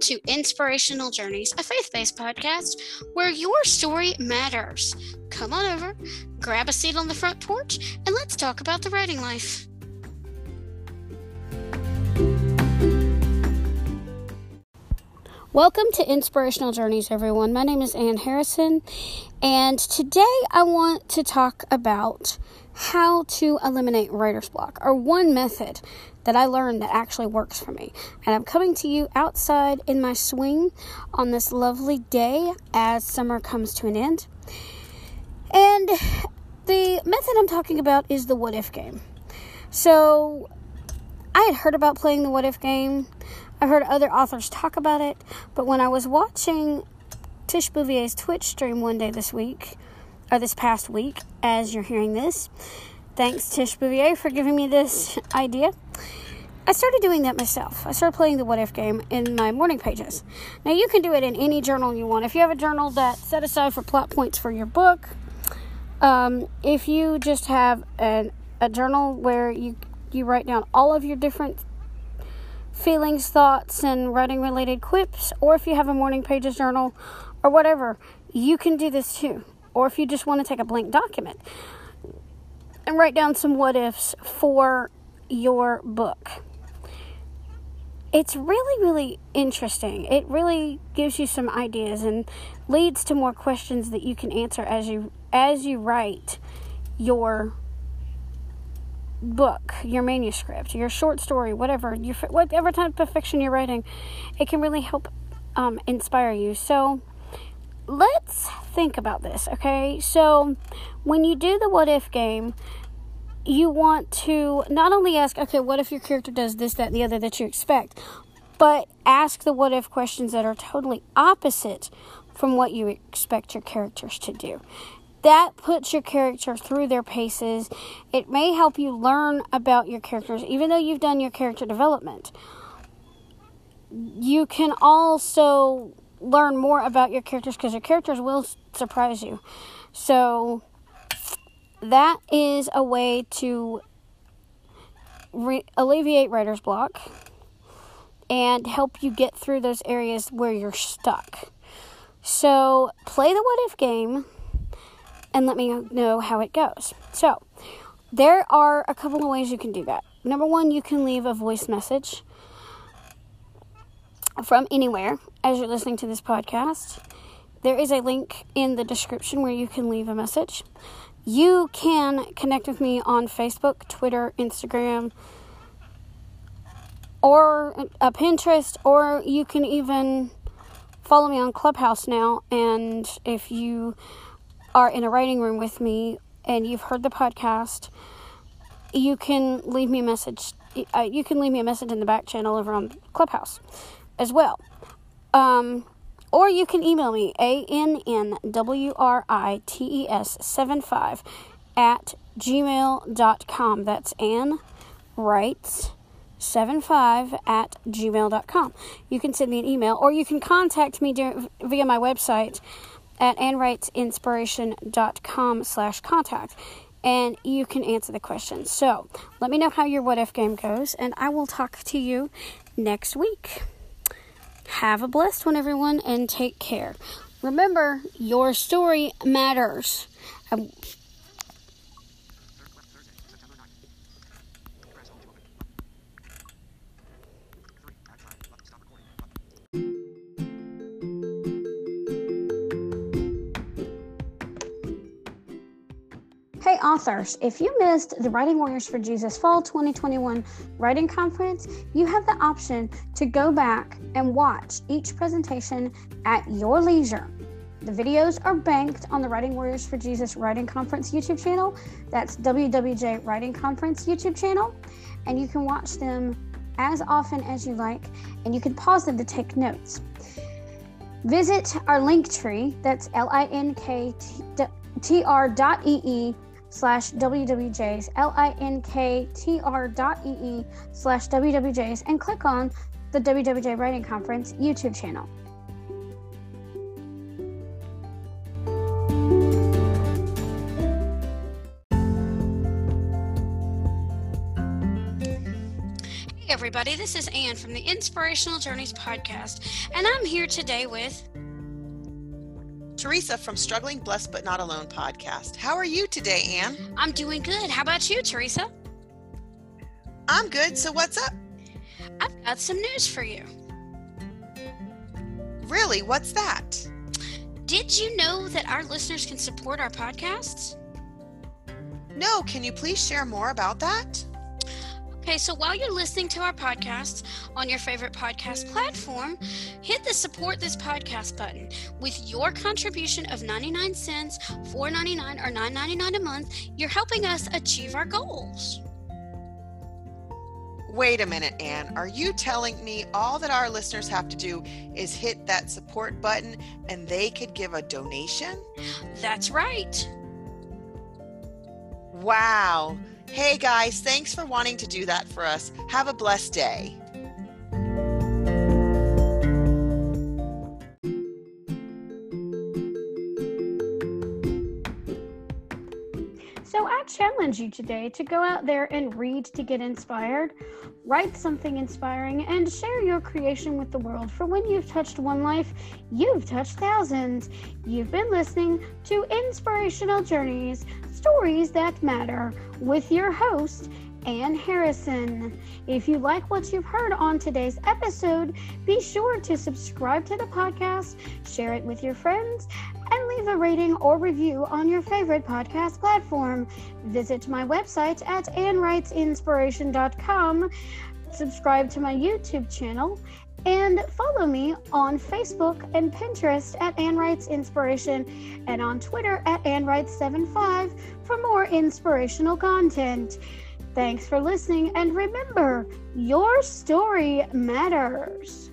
to Inspirational Journeys, a faith based podcast where your story matters. Come on over, grab a seat on the front porch, and let's talk about the writing life. Welcome to Inspirational Journeys, everyone. My name is Ann Harrison, and today I want to talk about how to eliminate writer's block, or one method that I learned that actually works for me. And I'm coming to you outside in my swing on this lovely day as summer comes to an end. And the method I'm talking about is the what if game. So I had heard about playing the what if game. I've heard other authors talk about it, but when I was watching Tish Bouvier's Twitch stream one day this week, or this past week, as you're hearing this, thanks Tish Bouvier for giving me this idea. I started doing that myself. I started playing the what if game in my morning pages. Now, you can do it in any journal you want. If you have a journal that's set aside for plot points for your book, um, if you just have an, a journal where you, you write down all of your different feelings, thoughts, and writing related quips, or if you have a morning pages journal or whatever, you can do this too. Or if you just want to take a blank document and write down some what ifs for your book. It's really really interesting. It really gives you some ideas and leads to more questions that you can answer as you as you write your book your manuscript your short story whatever your whatever type of fiction you're writing it can really help um, inspire you. So let's think about this okay? So when you do the what if game you want to not only ask, okay, what if your character does this, that, and the other that you expect, but ask the what if questions that are totally opposite from what you expect your characters to do. That puts your character through their paces. It may help you learn about your characters, even though you've done your character development. You can also learn more about your characters because your characters will surprise you. So, that is a way to re- alleviate writer's block and help you get through those areas where you're stuck. So, play the what if game and let me know how it goes. So, there are a couple of ways you can do that. Number one, you can leave a voice message from anywhere as you're listening to this podcast. There is a link in the description where you can leave a message. You can connect with me on Facebook, Twitter, Instagram, or a Pinterest, or you can even follow me on Clubhouse now. And if you are in a writing room with me and you've heard the podcast, you can leave me a message. Uh, you can leave me a message in the back channel over on Clubhouse as well. Um, or you can email me, a n n w r i t e s seven five at gmail.com. That's Ann Writes 75 at gmail.com. You can send me an email or you can contact me via my website at annwritesinspiration.com slash contact and you can answer the questions. So let me know how your what if game goes and I will talk to you next week. Have a blessed one, everyone, and take care. Remember, your story matters. Um, authors, if you missed the Writing Warriors for Jesus Fall 2021 Writing Conference, you have the option to go back and watch each presentation at your leisure. The videos are banked on the Writing Warriors for Jesus Writing Conference YouTube channel. That's WWJ Writing Conference YouTube channel. And you can watch them as often as you like, and you can pause them to take notes. Visit our link tree, that's L I N K T R dot E E slash WWJs, L-I-N-K-T-R dot E-E slash WWJs, and click on the WWJ Writing Conference YouTube channel. Hey everybody. This is Ann from the Inspirational Journeys podcast, and I'm here today with Teresa from Struggling Blessed But Not Alone podcast. How are you today, Ann? I'm doing good. How about you, Teresa? I'm good. So, what's up? I've got some news for you. Really? What's that? Did you know that our listeners can support our podcasts? No, can you please share more about that? Okay, so while you're listening to our podcast on your favorite podcast platform, hit the support this podcast button. With your contribution of 99 cents, 4.99 or 9.99 a month, you're helping us achieve our goals. Wait a minute, Ann. Are you telling me all that our listeners have to do is hit that support button and they could give a donation? That's right. Wow. Hey guys, thanks for wanting to do that for us. Have a blessed day. Challenge you today to go out there and read to get inspired, write something inspiring, and share your creation with the world. For when you've touched one life, you've touched thousands. You've been listening to Inspirational Journeys Stories That Matter with your host, Ann Harrison. If you like what you've heard on today's episode, be sure to subscribe to the podcast, share it with your friends, and leave a rating or review on your favorite podcast platform. Visit my website at annwritesinspiration.com, subscribe to my YouTube channel, and follow me on Facebook and Pinterest at Ann Writes Inspiration and on Twitter at Ann Writes75 for more inspirational content. Thanks for listening, and remember, your story matters.